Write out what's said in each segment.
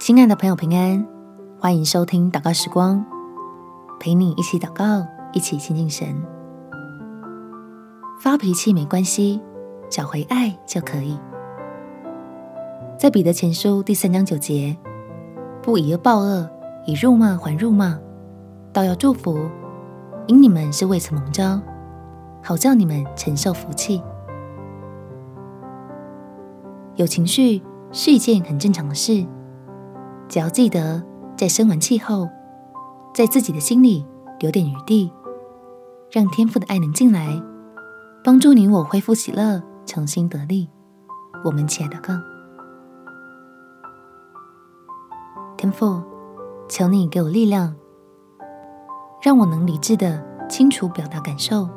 亲爱的朋友，平安，欢迎收听祷告时光，陪你一起祷告，一起亲近神。发脾气没关系，找回爱就可以。在彼得前书第三章九节，不以恶报恶，以辱骂还辱骂，倒要祝福，因你们是未曾蒙召，好叫你们承受福气。有情绪是一件很正常的事。只要记得在生完气后，在自己的心里留点余地，让天赋的爱能进来，帮助你我恢复喜乐，重新得力。我们起来祷告，天赋，求你给我力量，让我能理智的清楚表达感受，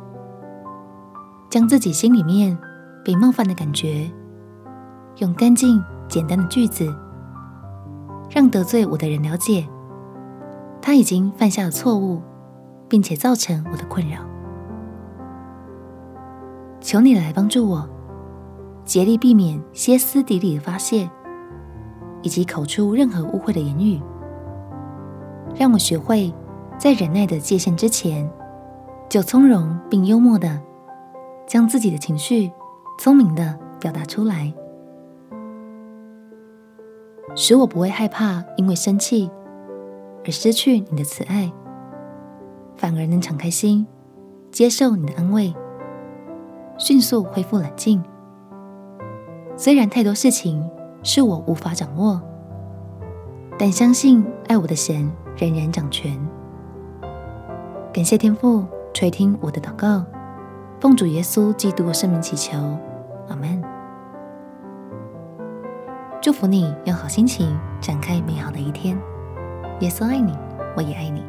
将自己心里面被冒犯的感觉，用干净简单的句子。让得罪我的人了解，他已经犯下了错误，并且造成我的困扰。求你来帮助我，竭力避免歇斯底里的发泄，以及口出任何污秽的言语。让我学会在忍耐的界限之前，就从容并幽默的将自己的情绪聪明的表达出来。使我不会害怕，因为生气而失去你的慈爱，反而能敞开心，接受你的安慰，迅速恢复冷静。虽然太多事情是我无法掌握，但相信爱我的神仍然掌权。感谢天父垂听我的祷告，奉主耶稣基督的圣名祈求，阿门。祝福你，用好心情展开美好的一天。耶稣爱你，我也爱你。